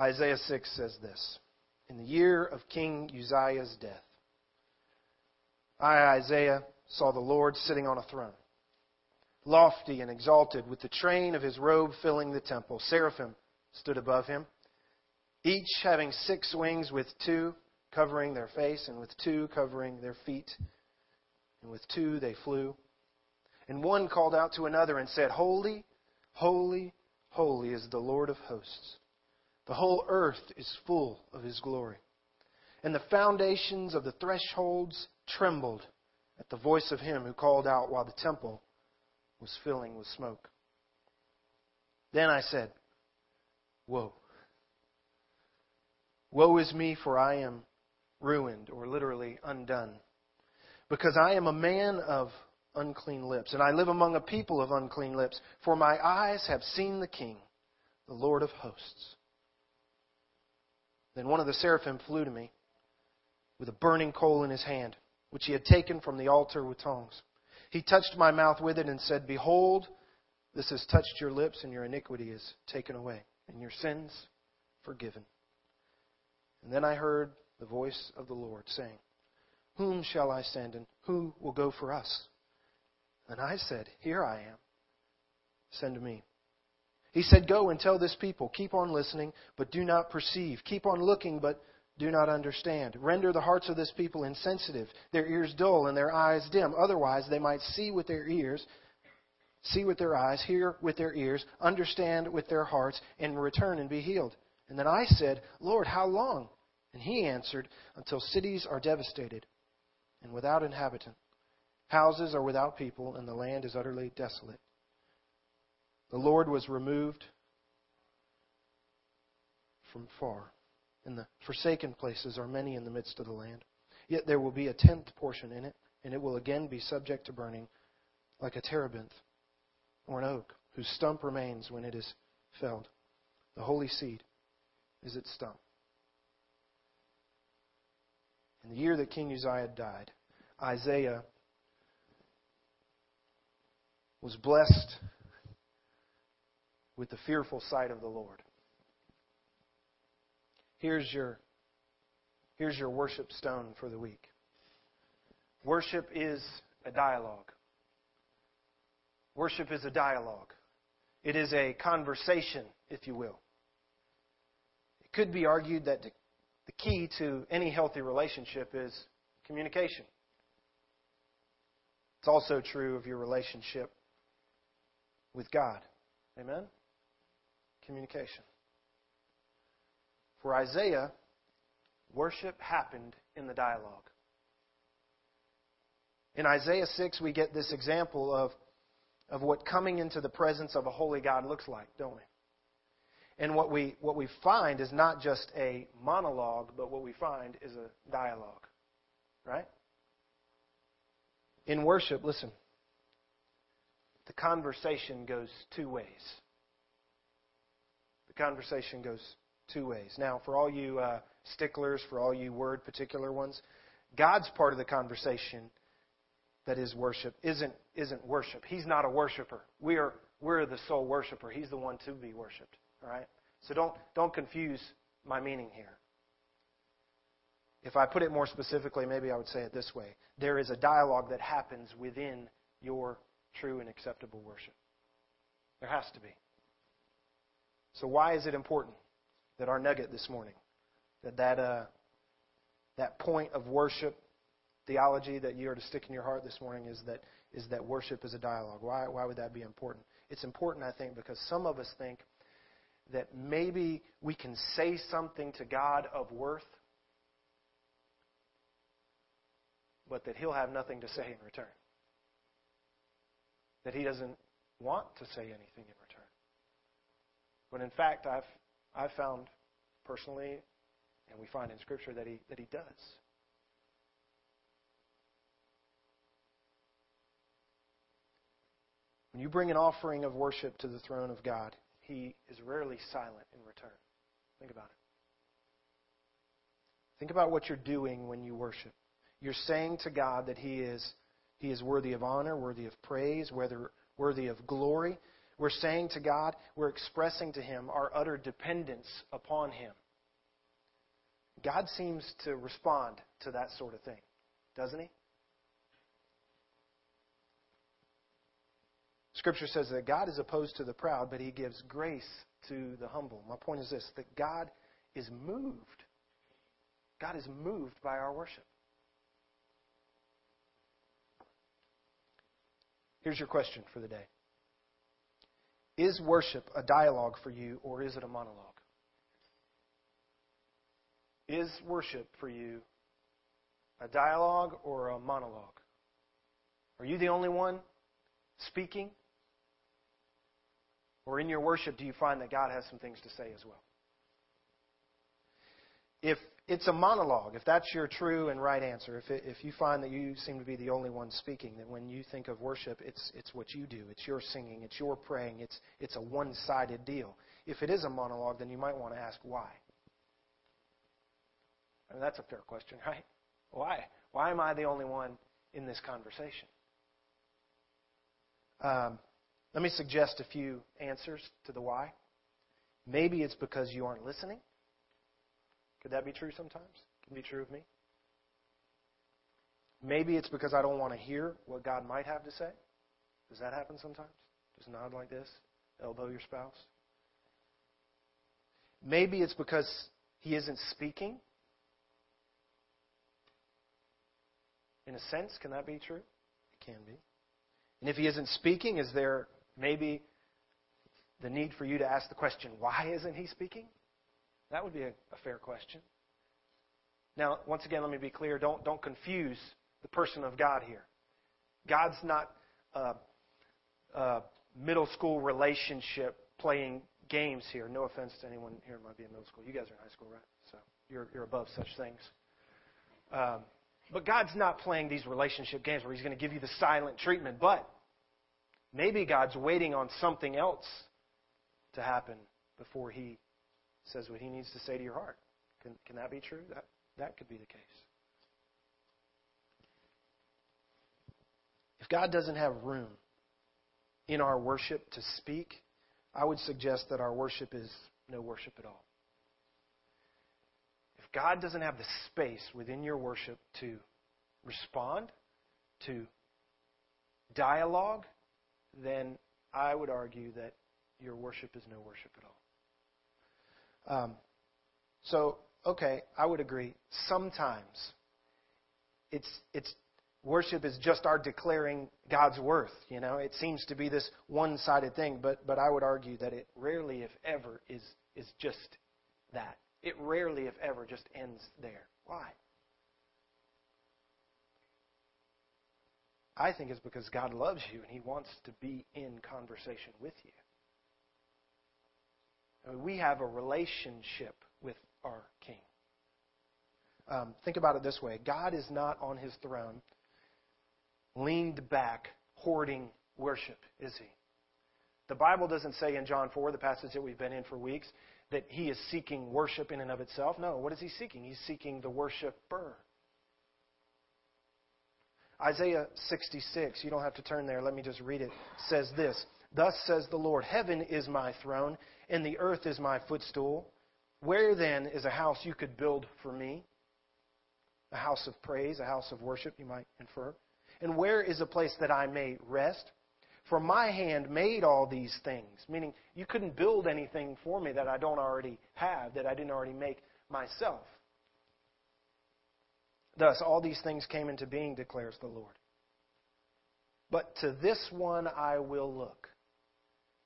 Isaiah 6 says this In the year of King Uzziah's death, I, Isaiah, saw the Lord sitting on a throne, lofty and exalted, with the train of his robe filling the temple. Seraphim stood above him, each having six wings, with two covering their face, and with two covering their feet, and with two they flew. And one called out to another and said, Holy, holy, holy is the Lord of hosts. The whole earth is full of his glory. And the foundations of the thresholds trembled at the voice of him who called out while the temple was filling with smoke. Then I said, Woe. Woe is me, for I am ruined, or literally undone, because I am a man of unclean lips, and I live among a people of unclean lips, for my eyes have seen the King, the Lord of hosts. Then one of the seraphim flew to me with a burning coal in his hand, which he had taken from the altar with tongs. He touched my mouth with it and said, Behold, this has touched your lips, and your iniquity is taken away, and your sins forgiven. And then I heard the voice of the Lord saying, Whom shall I send, and who will go for us? And I said, Here I am. Send me. He said, Go and tell this people, keep on listening, but do not perceive. Keep on looking, but do not understand. Render the hearts of this people insensitive, their ears dull, and their eyes dim. Otherwise, they might see with their ears, see with their eyes, hear with their ears, understand with their hearts, and return and be healed. And then I said, Lord, how long? And he answered, Until cities are devastated and without inhabitant, houses are without people, and the land is utterly desolate. The Lord was removed from far, and the forsaken places are many in the midst of the land. Yet there will be a tenth portion in it, and it will again be subject to burning, like a terebinth or an oak, whose stump remains when it is felled. The holy seed is its stump. In the year that King Uzziah died, Isaiah was blessed with the fearful sight of the Lord. Here's your, here's your worship stone for the week. Worship is a dialogue. Worship is a dialogue. It is a conversation, if you will. It could be argued that the key to any healthy relationship is communication. It's also true of your relationship with God. Amen? Communication. For Isaiah, worship happened in the dialogue. In Isaiah 6, we get this example of, of what coming into the presence of a holy God looks like, don't we? And what we, what we find is not just a monologue, but what we find is a dialogue. Right? In worship, listen, the conversation goes two ways. Conversation goes two ways. Now, for all you uh, sticklers, for all you word particular ones, God's part of the conversation that is worship isn't isn't worship. He's not a worshiper. We are we're the sole worshiper. He's the one to be worshipped. All right? So don't, don't confuse my meaning here. If I put it more specifically, maybe I would say it this way there is a dialogue that happens within your true and acceptable worship. There has to be. So, why is it important that our nugget this morning, that that, uh, that point of worship theology that you are to stick in your heart this morning is that, is that worship is a dialogue? Why, why would that be important? It's important, I think, because some of us think that maybe we can say something to God of worth, but that He'll have nothing to say in return. That He doesn't want to say anything in return. But in fact, I've, I've found personally, and we find in Scripture, that He, that he does. When you bring an offering of worship to the throne of God, he is rarely silent in return. Think about it. Think about what you're doing when you worship. You're saying to God that He is, he is worthy of honor, worthy of praise, whether, worthy of glory. We're saying to God, we're expressing to Him our utter dependence upon Him. God seems to respond to that sort of thing, doesn't He? Scripture says that God is opposed to the proud, but He gives grace to the humble. My point is this that God is moved. God is moved by our worship. Here's your question for the day Is worship a dialogue for you, or is it a monologue? Is worship for you a dialogue or a monologue? Are you the only one speaking? Or in your worship, do you find that God has some things to say as well? If it's a monologue, if that's your true and right answer, if, it, if you find that you seem to be the only one speaking, that when you think of worship, it's, it's what you do, it's your singing, it's your praying, it's, it's a one sided deal. If it is a monologue, then you might want to ask why. I mean, that's a fair question, right? Why? Why am I the only one in this conversation? Um, let me suggest a few answers to the why. Maybe it's because you aren't listening. Could that be true sometimes? Can be true of me. Maybe it's because I don't want to hear what God might have to say. Does that happen sometimes? Just nod like this, elbow your spouse. Maybe it's because he isn't speaking. In a sense, can that be true? It can be. And if he isn't speaking, is there maybe the need for you to ask the question, why isn't he speaking? That would be a, a fair question. Now, once again, let me be clear. Don't, don't confuse the person of God here. God's not a, a middle school relationship playing games here. No offense to anyone here might be in middle school. You guys are in high school, right? So you're, you're above such things. Um, but God's not playing these relationship games where He's going to give you the silent treatment. But maybe God's waiting on something else to happen before He says what he needs to say to your heart. Can, can that be true? That, that could be the case. If God doesn't have room in our worship to speak, I would suggest that our worship is no worship at all. If God doesn't have the space within your worship to respond, to dialogue, then I would argue that your worship is no worship at all. Um, so, okay, I would agree. Sometimes it's it's worship is just our declaring God's worth. You know, it seems to be this one-sided thing, but but I would argue that it rarely, if ever, is is just that. It rarely, if ever, just ends there. Why? I think it's because God loves you and He wants to be in conversation with you. Mean, we have a relationship with our King. Um, think about it this way God is not on his throne, leaned back, hoarding worship, is he? The Bible doesn't say in John 4, the passage that we've been in for weeks, that he is seeking worship in and of itself. No, what is he seeking? He's seeking the worshiper. Isaiah 66, you don't have to turn there, let me just read it, says this Thus says the Lord, Heaven is my throne, and the earth is my footstool. Where then is a house you could build for me? A house of praise, a house of worship, you might infer. And where is a place that I may rest? For my hand made all these things, meaning you couldn't build anything for me that I don't already have, that I didn't already make myself. Thus, all these things came into being, declares the Lord. But to this one I will look.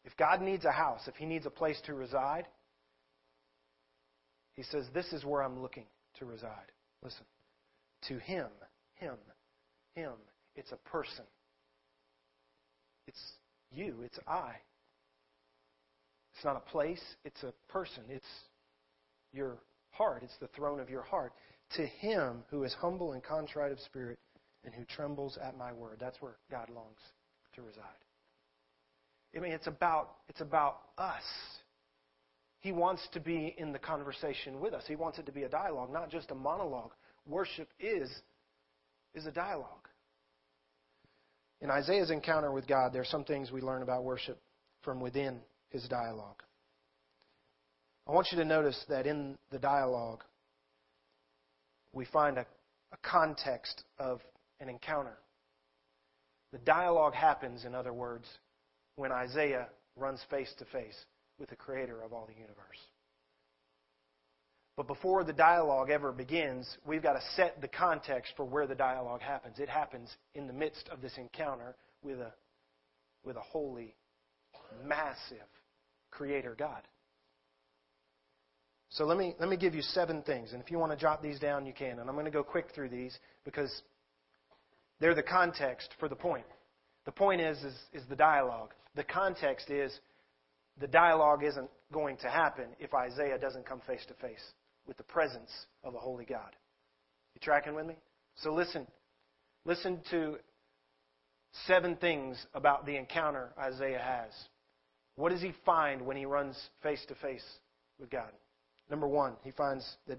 If God needs a house, if He needs a place to reside, He says, This is where I'm looking to reside. Listen. To Him, Him, Him. It's a person. It's you, it's I. It's not a place, it's a person. It's your heart, it's the throne of your heart. To Him who is humble and contrite of spirit and who trembles at my word. That's where God longs to reside. I mean, it's about, it's about us. He wants to be in the conversation with us. He wants it to be a dialogue, not just a monologue. Worship is, is a dialogue. In Isaiah's encounter with God, there are some things we learn about worship. from within his dialogue. I want you to notice that in the dialogue, we find a, a context of an encounter. The dialogue happens, in other words, when Isaiah runs face to face with the creator of all the universe. But before the dialogue ever begins, we've got to set the context for where the dialogue happens. It happens in the midst of this encounter with a, with a holy, massive creator God. So let me, let me give you seven things. And if you want to jot these down, you can. And I'm going to go quick through these because they're the context for the point. The point is, is, is the dialogue. The context is the dialogue isn't going to happen if Isaiah doesn't come face to face with the presence of a holy God. You tracking with me? So listen. Listen to seven things about the encounter Isaiah has. What does he find when he runs face to face with God? Number one, he finds that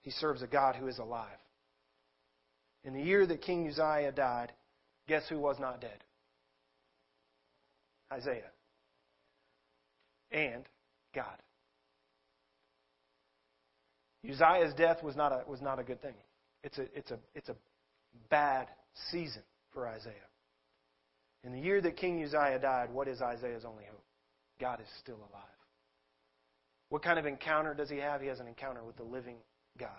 he serves a God who is alive. In the year that King Uzziah died, guess who was not dead? Isaiah. And God. Uzziah's death was not a, was not a good thing. It's a, it's, a, it's a bad season for Isaiah. In the year that King Uzziah died, what is Isaiah's only hope? God is still alive. What kind of encounter does he have? He has an encounter with the living God.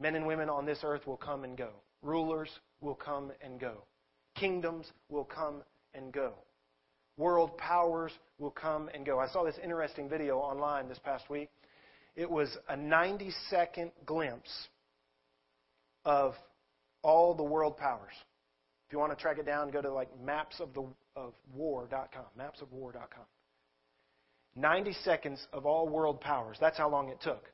Men and women on this earth will come and go. Rulers will come and go. Kingdoms will come and go. World powers will come and go. I saw this interesting video online this past week. It was a 90 second glimpse of all the world powers. If you want to track it down, go to like mapsofthewar.com. Mapsofwar.com. 90 seconds of all world powers. That's how long it took.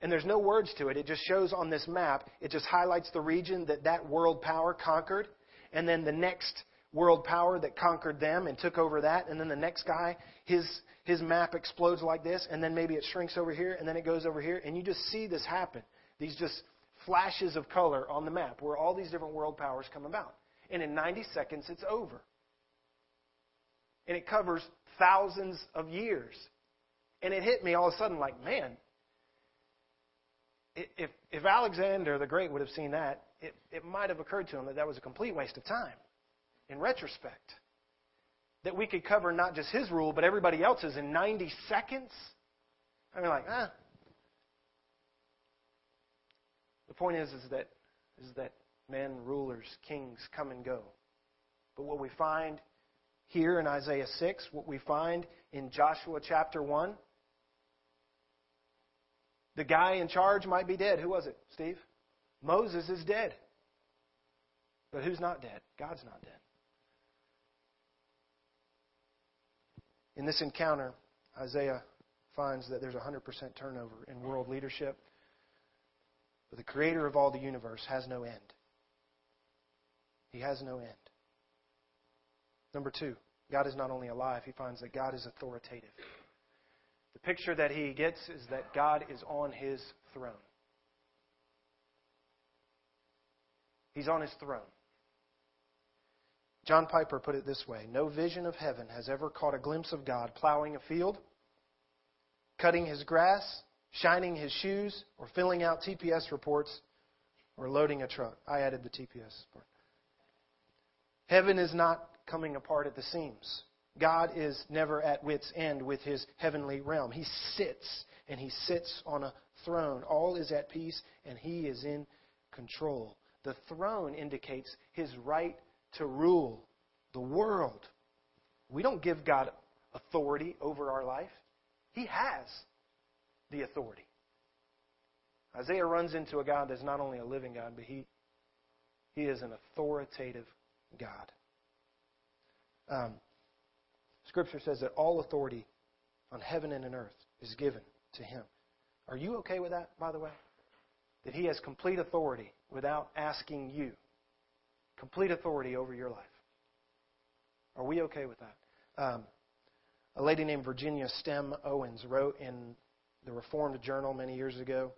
And there's no words to it. It just shows on this map, it just highlights the region that that world power conquered. And then the next world power that conquered them and took over that. And then the next guy, his, his map explodes like this. And then maybe it shrinks over here. And then it goes over here. And you just see this happen. These just flashes of color on the map where all these different world powers come about. And in 90 seconds, it's over. And it covers thousands of years. And it hit me all of a sudden like, man, if, if Alexander the Great would have seen that, it, it might have occurred to him that that was a complete waste of time in retrospect. That we could cover not just his rule, but everybody else's in 90 seconds. I mean, like, ah. The point is, is that, is that men, rulers, kings come and go. But what we find here in Isaiah 6, what we find in Joshua chapter 1, the guy in charge might be dead. Who was it, Steve? Moses is dead. But who's not dead? God's not dead. In this encounter, Isaiah finds that there's 100% turnover in world leadership. But the creator of all the universe has no end. He has no end. Number two, God is not only alive, he finds that God is authoritative. The picture that he gets is that God is on his throne. He's on his throne. John Piper put it this way No vision of heaven has ever caught a glimpse of God plowing a field, cutting his grass, shining his shoes, or filling out TPS reports, or loading a truck. I added the TPS part. Heaven is not coming apart at the seams. God is never at wit's end with his heavenly realm. He sits, and he sits on a throne. All is at peace, and he is in control. The throne indicates his right to rule the world. We don't give God authority over our life, he has the authority. Isaiah runs into a God that's not only a living God, but he, he is an authoritative God. Um, scripture says that all authority on heaven and on earth is given to him. Are you okay with that, by the way? That he has complete authority without asking you. Complete authority over your life. Are we okay with that? Um, a lady named Virginia Stem Owens wrote in the Reformed Journal many years ago,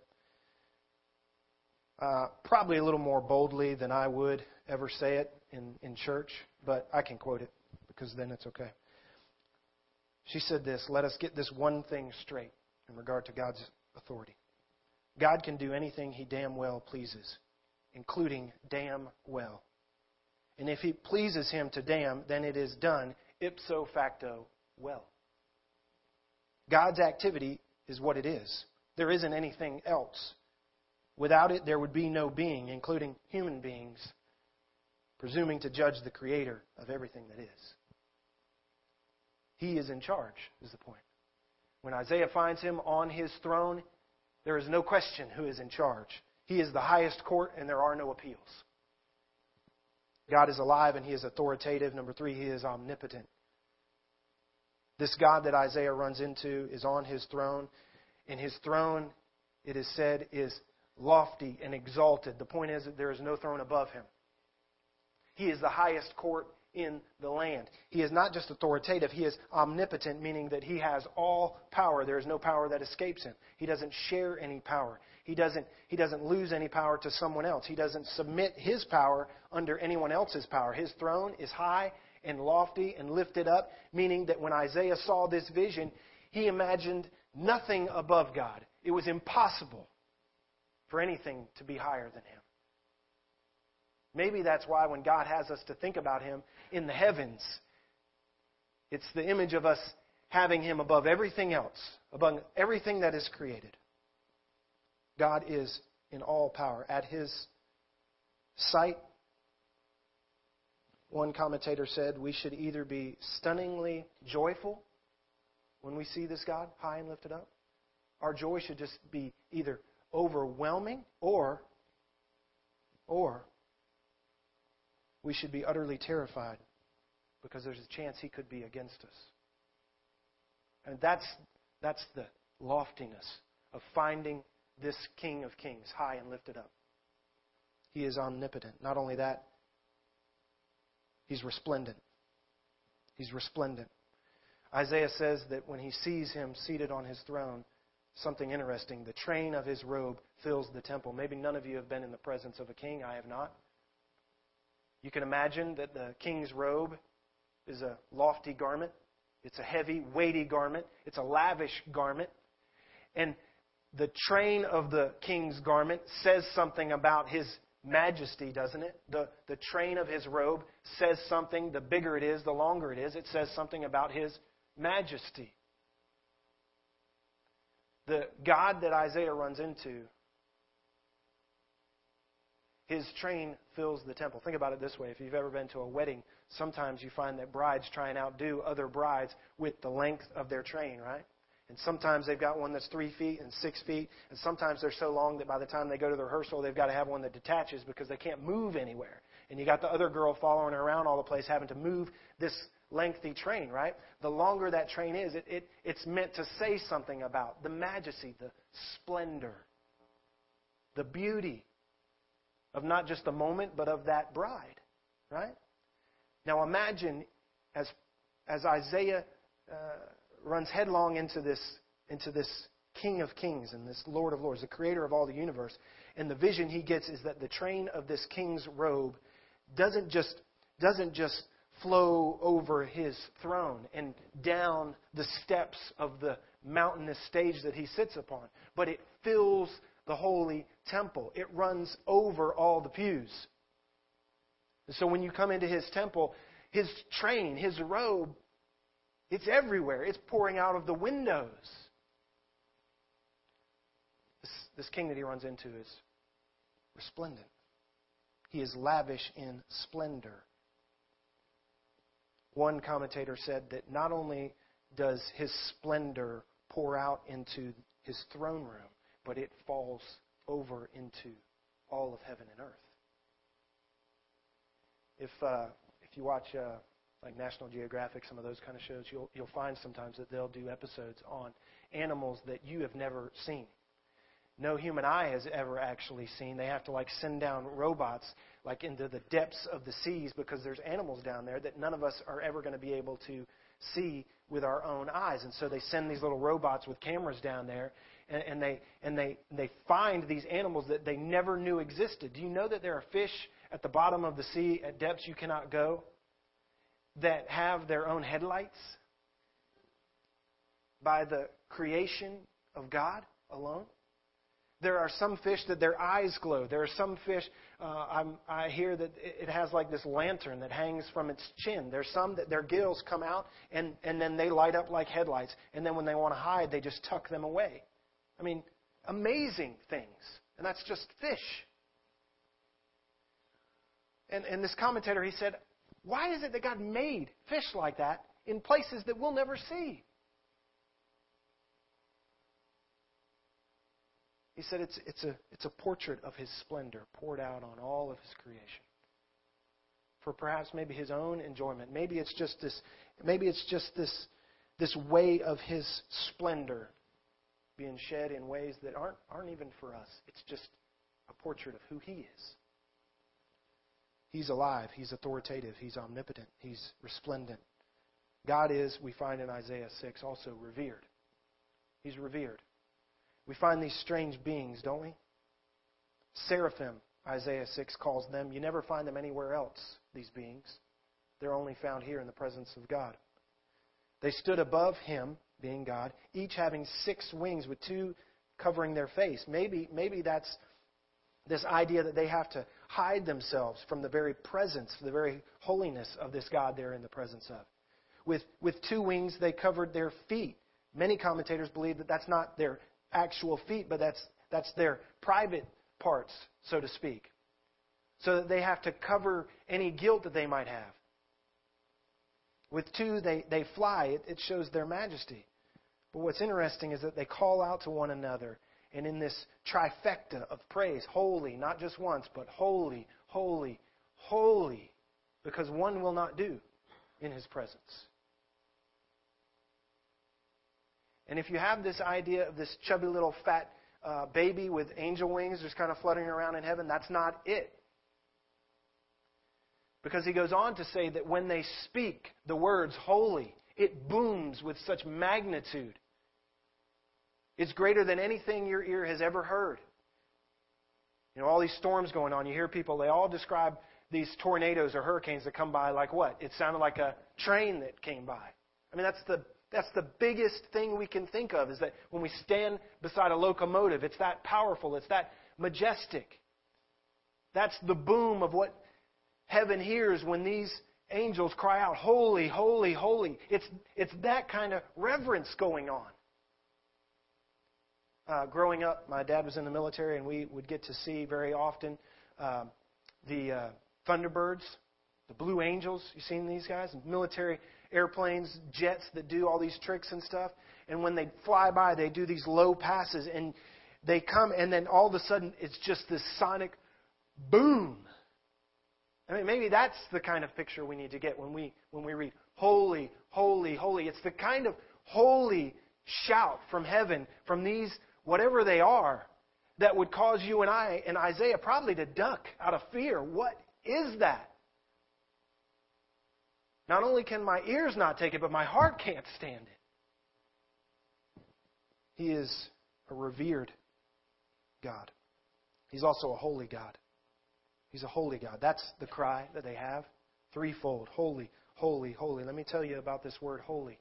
uh, probably a little more boldly than I would ever say it in, in church, but I can quote it because then it's okay. She said this Let us get this one thing straight in regard to God's authority. God can do anything he damn well pleases, including damn well. And if he pleases him to damn, then it is done ipso facto well. God's activity is what it is. There isn't anything else. Without it, there would be no being, including human beings, presuming to judge the creator of everything that is. He is in charge, is the point. When Isaiah finds him on his throne, there is no question who is in charge. He is the highest court, and there are no appeals. God is alive and he is authoritative. Number three, he is omnipotent. This God that Isaiah runs into is on his throne, and his throne, it is said, is lofty and exalted. The point is that there is no throne above him. He is the highest court in the land. He is not just authoritative, he is omnipotent, meaning that he has all power. There is no power that escapes him. He doesn't share any power. He doesn't, he doesn't lose any power to someone else. He doesn't submit his power under anyone else's power. His throne is high and lofty and lifted up, meaning that when Isaiah saw this vision, he imagined nothing above God. It was impossible for anything to be higher than him. Maybe that's why when God has us to think about Him in the heavens, it's the image of us having Him above everything else, above everything that is created. God is in all power. At His sight, one commentator said, we should either be stunningly joyful when we see this God high and lifted up. Our joy should just be either overwhelming or or we should be utterly terrified because there's a chance he could be against us. And that's, that's the loftiness of finding this King of Kings high and lifted up. He is omnipotent. Not only that, he's resplendent. He's resplendent. Isaiah says that when he sees him seated on his throne, something interesting. The train of his robe fills the temple. Maybe none of you have been in the presence of a king. I have not. You can imagine that the king's robe is a lofty garment. It's a heavy, weighty garment. It's a lavish garment. And the train of the king's garment says something about his majesty, doesn't it? The, the train of his robe says something. The bigger it is, the longer it is, it says something about his majesty. The God that Isaiah runs into his train fills the temple. Think about it this way. If you've ever been to a wedding, sometimes you find that brides try and outdo other brides with the length of their train, right? And sometimes they've got one that's three feet and six feet, and sometimes they're so long that by the time they go to the rehearsal, they've got to have one that detaches because they can't move anywhere. And you got the other girl following around all the place having to move this lengthy train, right? The longer that train is, it, it, it's meant to say something about the majesty, the splendor, the beauty of not just the moment, but of that bride, right? Now imagine as, as Isaiah uh, runs headlong into this, into this King of Kings and this Lord of Lords, the creator of all the universe, and the vision he gets is that the train of this king's robe doesn't just, doesn't just flow over his throne and down the steps of the mountainous stage that he sits upon, but it fills the holy temple. It runs over all the pews. And so when you come into his temple, his train, his robe, it's everywhere. It's pouring out of the windows. This, this king that he runs into is resplendent. He is lavish in splendor. One commentator said that not only does his splendor pour out into his throne room, but it falls over into all of heaven and earth. If uh, if you watch uh, like National Geographic, some of those kind of shows, you'll you'll find sometimes that they'll do episodes on animals that you have never seen. No human eye has ever actually seen. They have to like send down robots like into the depths of the seas because there's animals down there that none of us are ever going to be able to see with our own eyes. And so they send these little robots with cameras down there and, and they and they they find these animals that they never knew existed. Do you know that there are fish at the bottom of the sea at depths you cannot go? that have their own headlights by the creation of God alone. There are some fish that their eyes glow. There are some fish, uh, i hear that it has like this lantern that hangs from its chin. There's some that their gills come out and, and then they light up like headlights. And then when they want to hide, they just tuck them away. I mean, amazing things. And that's just fish. And, and this commentator, he said, why is it that God made fish like that in places that we'll never see? He said it's, it's, a, it's a portrait of his splendor poured out on all of his creation. For perhaps maybe his own enjoyment. Maybe it's just this, maybe it's just this, this way of his splendor being shed in ways that aren't, aren't even for us. It's just a portrait of who he is. He's alive. He's authoritative. He's omnipotent. He's resplendent. God is, we find in Isaiah 6, also revered. He's revered. We find these strange beings, don't we? Seraphim, Isaiah 6 calls them. You never find them anywhere else, these beings. They're only found here in the presence of God. They stood above him, being God, each having six wings with two covering their face. Maybe, maybe that's this idea that they have to hide themselves from the very presence, the very holiness of this God they're in the presence of. With, with two wings, they covered their feet. Many commentators believe that that's not their actual feet, but that's, that's their private parts, so to speak. So that they have to cover any guilt that they might have. With two, they, they fly. It, it shows their majesty. But what's interesting is that they call out to one another. And in this trifecta of praise, holy, not just once, but holy, holy, holy, because one will not do in his presence. And if you have this idea of this chubby little fat uh, baby with angel wings just kind of fluttering around in heaven, that's not it. Because he goes on to say that when they speak the words holy, it booms with such magnitude. It's greater than anything your ear has ever heard. You know, all these storms going on, you hear people, they all describe these tornadoes or hurricanes that come by like what? It sounded like a train that came by. I mean, that's the that's the biggest thing we can think of is that when we stand beside a locomotive, it's that powerful, it's that majestic. That's the boom of what heaven hears when these angels cry out, Holy, holy, holy. It's, it's that kind of reverence going on. Uh, growing up, my dad was in the military, and we would get to see very often uh, the uh, Thunderbirds, the Blue Angels. You seen these guys? Military airplanes, jets that do all these tricks and stuff. And when they fly by, they do these low passes and they come and then all of a sudden it's just this sonic boom. I mean, maybe that's the kind of picture we need to get when we when we read holy, holy, holy. It's the kind of holy shout from heaven from these whatever they are that would cause you and I and Isaiah probably to duck out of fear. What is that? Not only can my ears not take it, but my heart can't stand it. He is a revered God. He's also a holy God. He's a holy God. That's the cry that they have. Threefold holy, holy, holy. Let me tell you about this word holy.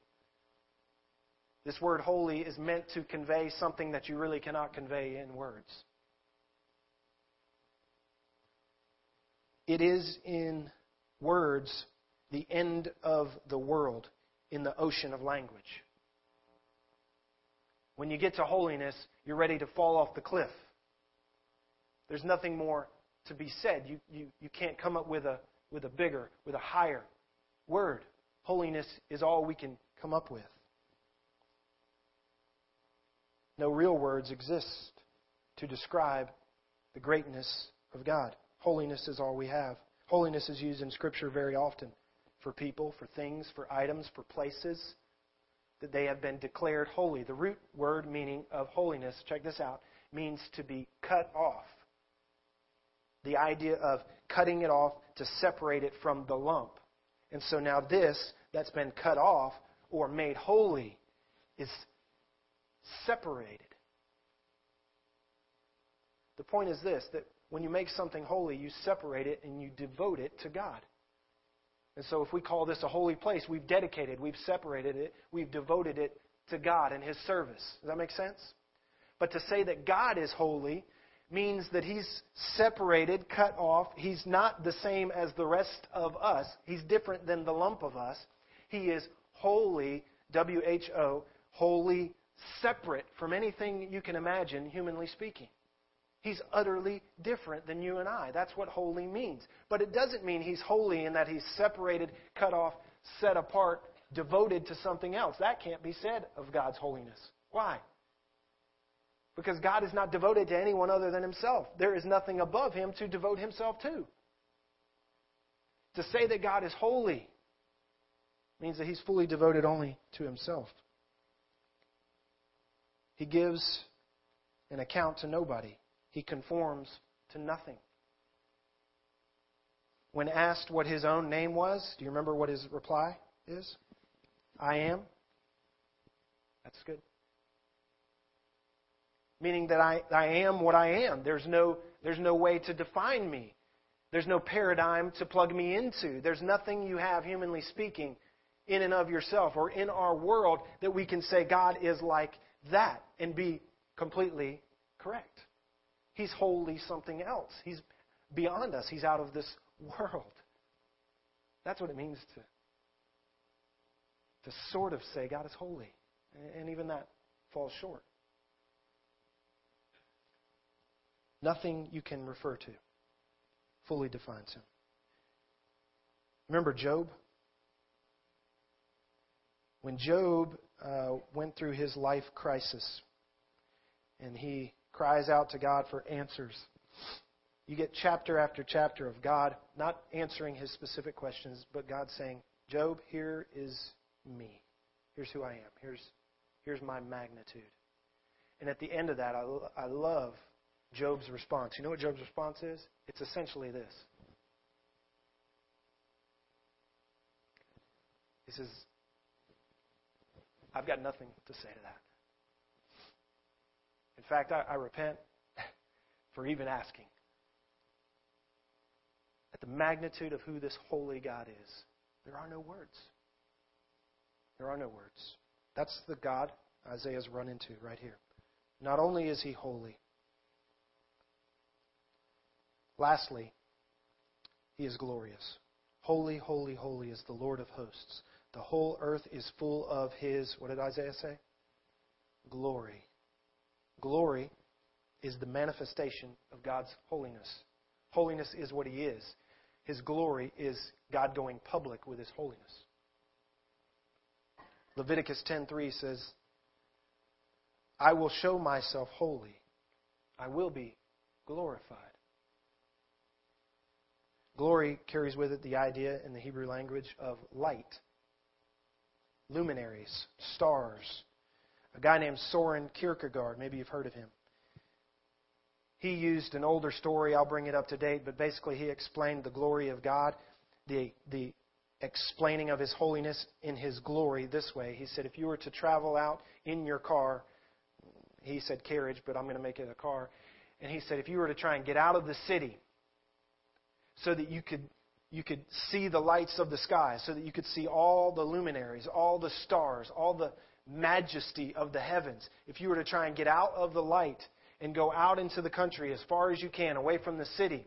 This word holy is meant to convey something that you really cannot convey in words. It is in words the end of the world in the ocean of language. When you get to holiness, you're ready to fall off the cliff. There's nothing more to be said. You, you, you can't come up with a, with a bigger, with a higher word. Holiness is all we can come up with. No real words exist to describe the greatness of God. Holiness is all we have. Holiness is used in Scripture very often for people, for things, for items, for places, that they have been declared holy. The root word meaning of holiness, check this out, means to be cut off. The idea of cutting it off to separate it from the lump. And so now this that's been cut off or made holy is separated. The point is this that when you make something holy, you separate it and you devote it to God. And so if we call this a holy place, we've dedicated, we've separated it, we've devoted it to God and His service. Does that make sense? But to say that God is holy means that He's separated, cut off. He's not the same as the rest of us. He's different than the lump of us. He is holy, W H O, holy, separate from anything you can imagine, humanly speaking. He's utterly different than you and I. That's what holy means. But it doesn't mean he's holy in that he's separated, cut off, set apart, devoted to something else. That can't be said of God's holiness. Why? Because God is not devoted to anyone other than himself. There is nothing above him to devote himself to. To say that God is holy means that he's fully devoted only to himself. He gives an account to nobody. He conforms to nothing. When asked what his own name was, do you remember what his reply is? I am. That's good. Meaning that I, I am what I am. There's no, there's no way to define me. There's no paradigm to plug me into. There's nothing you have, humanly speaking, in and of yourself or in our world that we can say God is like that and be completely correct. He's wholly something else. He's beyond us. He's out of this world. That's what it means to, to sort of say God is holy. And even that falls short. Nothing you can refer to fully defines him. Remember Job? When Job uh, went through his life crisis and he cries out to God for answers. You get chapter after chapter of God not answering his specific questions, but God saying, Job, here is me. Here's who I am. Here's, here's my magnitude. And at the end of that, I, I love Job's response. You know what Job's response is? It's essentially this. He says, I've got nothing to say to that. In fact, I, I repent for even asking. At the magnitude of who this holy God is, there are no words. There are no words. That's the God Isaiah's run into right here. Not only is he holy, lastly, he is glorious. Holy, holy, holy is the Lord of hosts. The whole earth is full of his, what did Isaiah say? Glory. Glory is the manifestation of God's holiness. Holiness is what He is. His glory is God going public with His holiness. Leviticus 10:3 says, "I will show myself holy. I will be glorified." Glory carries with it the idea in the Hebrew language of light, luminaries, stars, a guy named Soren Kierkegaard. Maybe you've heard of him. He used an older story. I'll bring it up to date, but basically he explained the glory of God, the the explaining of His holiness in His glory this way. He said, if you were to travel out in your car, he said carriage, but I'm going to make it a car. And he said, if you were to try and get out of the city so that you could you could see the lights of the sky, so that you could see all the luminaries, all the stars, all the majesty of the heavens. If you were to try and get out of the light and go out into the country as far as you can, away from the city,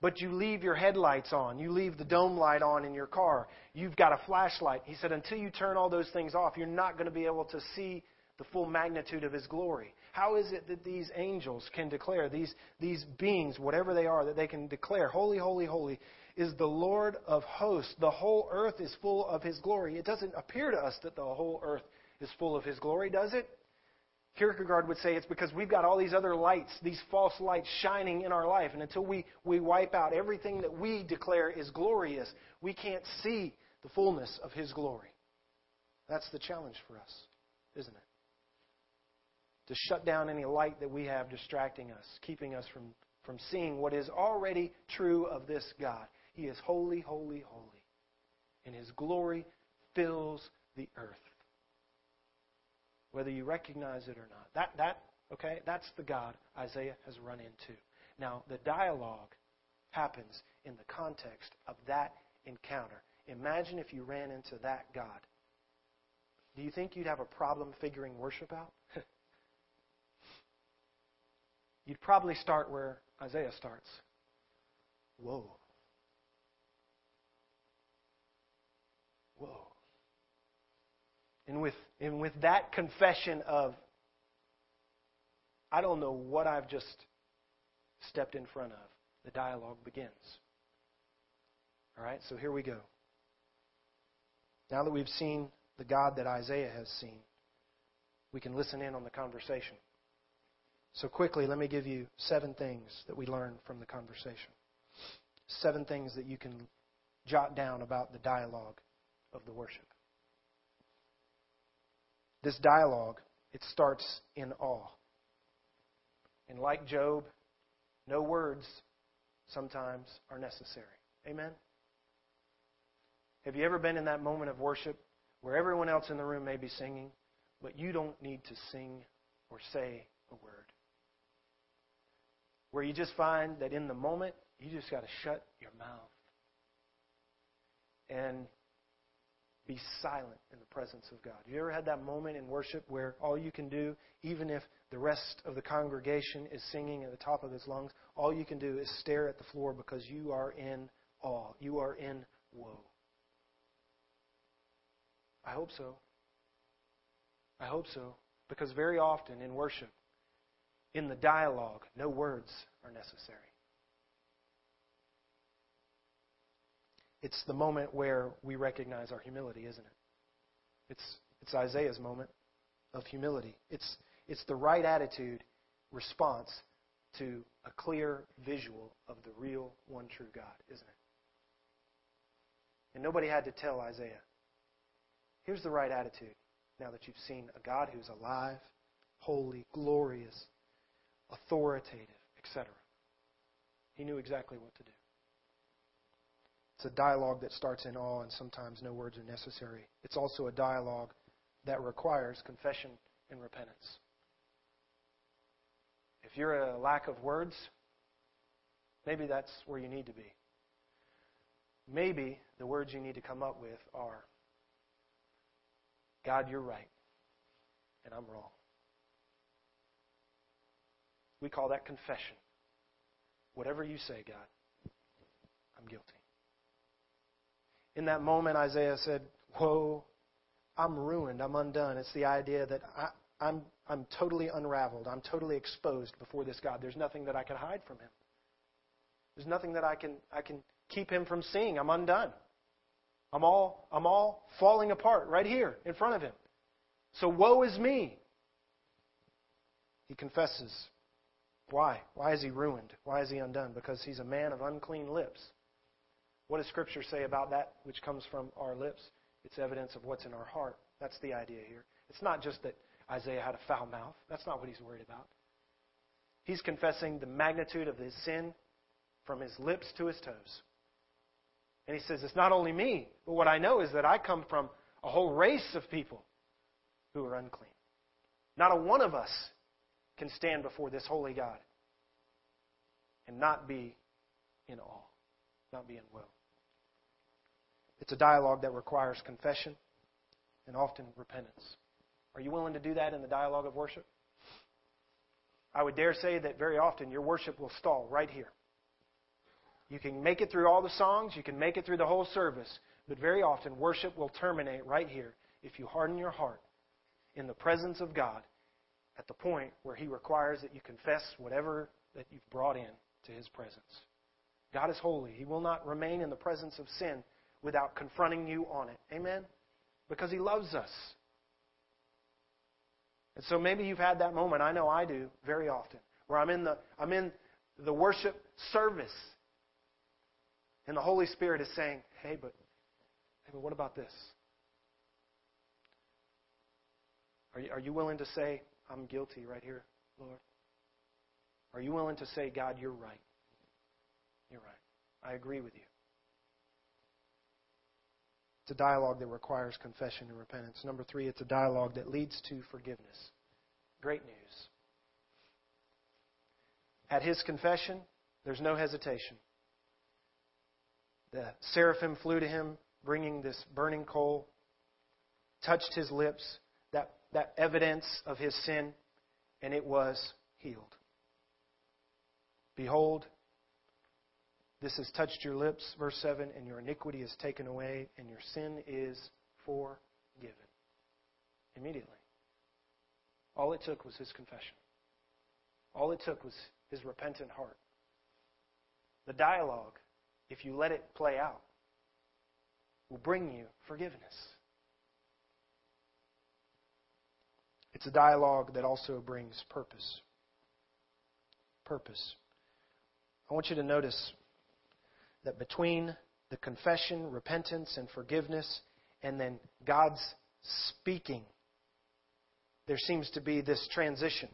but you leave your headlights on, you leave the dome light on in your car, you've got a flashlight. He said, until you turn all those things off, you're not going to be able to see the full magnitude of His glory. How is it that these angels can declare, these, these beings, whatever they are, that they can declare, Holy, holy, holy is the Lord of hosts. The whole earth is full of his glory. It doesn't appear to us that the whole earth is full of his glory, does it? Kierkegaard would say it's because we've got all these other lights, these false lights shining in our life. And until we, we wipe out everything that we declare is glorious, we can't see the fullness of his glory. That's the challenge for us, isn't it? To shut down any light that we have distracting us, keeping us from, from seeing what is already true of this God. He is holy, holy, holy. And His glory fills the earth. Whether you recognize it or not. That, that, okay, that's the God Isaiah has run into. Now, the dialogue happens in the context of that encounter. Imagine if you ran into that God. Do you think you'd have a problem figuring worship out? you'd probably start where Isaiah starts. Whoa. Whoa. And with, and with that confession of, I don't know what I've just stepped in front of, the dialogue begins. All right, so here we go. Now that we've seen the God that Isaiah has seen, we can listen in on the conversation. So, quickly, let me give you seven things that we learned from the conversation. Seven things that you can jot down about the dialogue of the worship. This dialogue, it starts in awe. And like Job, no words sometimes are necessary. Amen? Have you ever been in that moment of worship where everyone else in the room may be singing, but you don't need to sing or say a word? Where you just find that in the moment, you just got to shut your mouth and be silent in the presence of God. You ever had that moment in worship where all you can do, even if the rest of the congregation is singing at the top of its lungs, all you can do is stare at the floor because you are in awe. You are in woe. I hope so. I hope so. Because very often in worship, in the dialogue, no words are necessary. It's the moment where we recognize our humility, isn't it? It's, it's Isaiah's moment of humility. It's, it's the right attitude response to a clear visual of the real one true God, isn't it? And nobody had to tell Isaiah Here's the right attitude now that you've seen a God who's alive, holy, glorious, authoritative, etc. He knew exactly what to do. It's a dialogue that starts in awe, and sometimes no words are necessary. It's also a dialogue that requires confession and repentance. If you're a lack of words, maybe that's where you need to be. Maybe the words you need to come up with are God, you're right, and I'm wrong. We call that confession. Whatever you say, God, I'm guilty. In that moment, Isaiah said, Whoa, I'm ruined. I'm undone. It's the idea that I, I'm, I'm totally unraveled. I'm totally exposed before this God. There's nothing that I can hide from him. There's nothing that I can, I can keep him from seeing. I'm undone. I'm all, I'm all falling apart right here in front of him. So woe is me. He confesses. Why? Why is he ruined? Why is he undone? Because he's a man of unclean lips. What does Scripture say about that which comes from our lips? It's evidence of what's in our heart. That's the idea here. It's not just that Isaiah had a foul mouth. That's not what he's worried about. He's confessing the magnitude of his sin from his lips to his toes. And he says, It's not only me, but what I know is that I come from a whole race of people who are unclean. Not a one of us can stand before this holy God and not be in awe, not be in woe. It's a dialogue that requires confession and often repentance. Are you willing to do that in the dialogue of worship? I would dare say that very often your worship will stall right here. You can make it through all the songs, you can make it through the whole service, but very often worship will terminate right here if you harden your heart in the presence of God at the point where He requires that you confess whatever that you've brought in to His presence. God is holy. He will not remain in the presence of sin without confronting you on it. Amen? Because He loves us. And so maybe you've had that moment, I know I do very often, where I'm in the, I'm in the worship service and the Holy Spirit is saying, hey, but, hey, but what about this? Are you, are you willing to say, I'm guilty right here, Lord? Are you willing to say, God, you're right? You're right. I agree with you. It's a dialogue that requires confession and repentance. Number three, it's a dialogue that leads to forgiveness. Great news. At his confession, there's no hesitation The seraphim flew to him, bringing this burning coal, touched his lips, that, evidence of his sin, and it was healed. Behold, this has touched your lips, verse 7, and your iniquity is taken away, and your sin is forgiven. Immediately. All it took was his confession. All it took was his repentant heart. The dialogue, if you let it play out, will bring you forgiveness. It's a dialogue that also brings purpose. Purpose. I want you to notice that between the confession, repentance, and forgiveness, and then God's speaking, there seems to be this transition.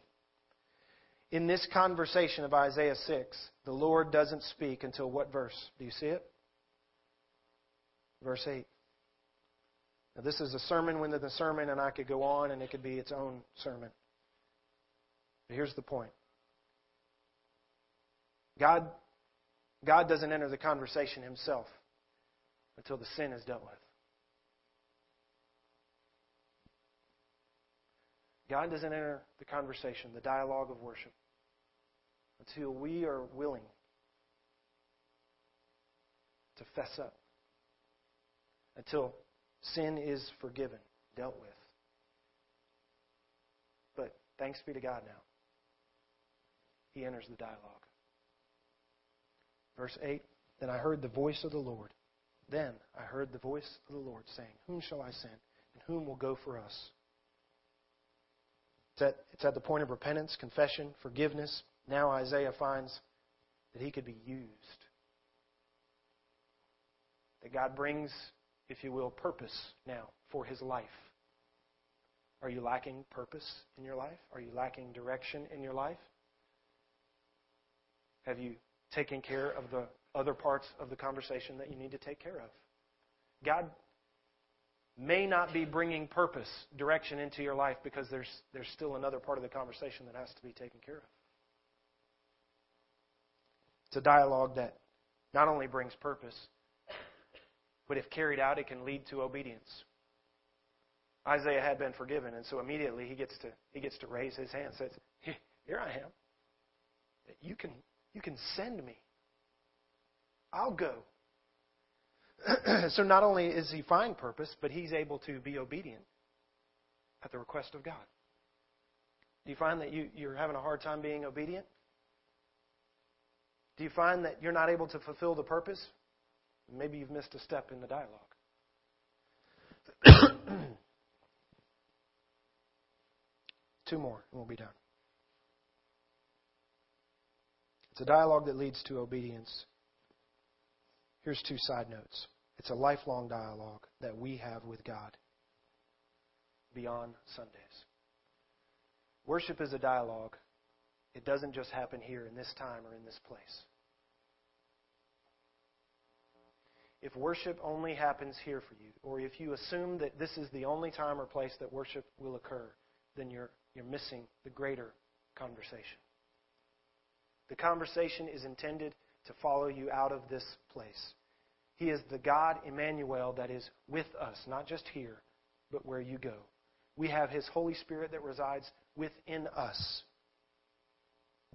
In this conversation of Isaiah 6, the Lord doesn't speak until what verse? Do you see it? Verse 8. Now, this is a sermon within the sermon, and I could go on, and it could be its own sermon. But here's the point God, God doesn't enter the conversation himself until the sin is dealt with. God doesn't enter the conversation, the dialogue of worship, until we are willing to fess up, until sin is forgiven, dealt with. But thanks be to God now. He enters the dialogue. Verse 8 Then I heard the voice of the Lord. Then I heard the voice of the Lord saying, Whom shall I send? And whom will go for us? It's at, it's at the point of repentance, confession, forgiveness. Now Isaiah finds that he could be used. That God brings, if you will, purpose now for his life. Are you lacking purpose in your life? Are you lacking direction in your life? Have you taken care of the other parts of the conversation that you need to take care of? God may not be bringing purpose, direction into your life because there's, there's still another part of the conversation that has to be taken care of. It's a dialogue that not only brings purpose, but if carried out, it can lead to obedience. Isaiah had been forgiven, and so immediately he gets to he gets to raise his hand and says, Here I am. You can you can send me. I'll go. so not only is he find purpose, but he's able to be obedient at the request of God. Do you find that you, you're having a hard time being obedient? Do you find that you're not able to fulfill the purpose? Maybe you've missed a step in the dialogue. Two more, and we'll be done. It's a dialogue that leads to obedience. Here's two side notes. It's a lifelong dialogue that we have with God beyond Sundays. Worship is a dialogue. It doesn't just happen here in this time or in this place. If worship only happens here for you, or if you assume that this is the only time or place that worship will occur, then you're, you're missing the greater conversation. The conversation is intended to follow you out of this place. He is the God, Emmanuel, that is with us, not just here, but where you go. We have His Holy Spirit that resides within us.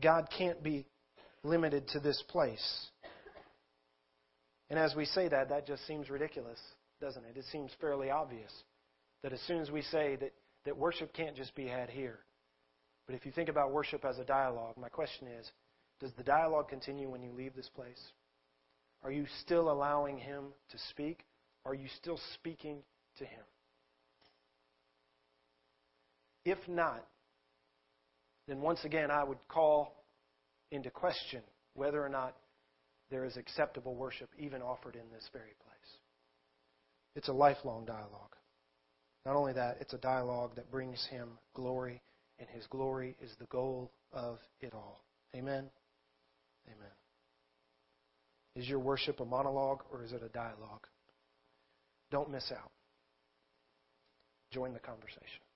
God can't be limited to this place. And as we say that, that just seems ridiculous, doesn't it? It seems fairly obvious that as soon as we say that, that worship can't just be had here, but if you think about worship as a dialogue, my question is does the dialogue continue when you leave this place? Are you still allowing Him to speak? Are you still speaking to Him? If not, then once again I would call into question whether or not there is acceptable worship even offered in this very place. It's a lifelong dialogue. Not only that, it's a dialogue that brings Him glory, and His glory is the goal of it all. Amen. Amen. Is your worship a monologue or is it a dialogue? Don't miss out. Join the conversation.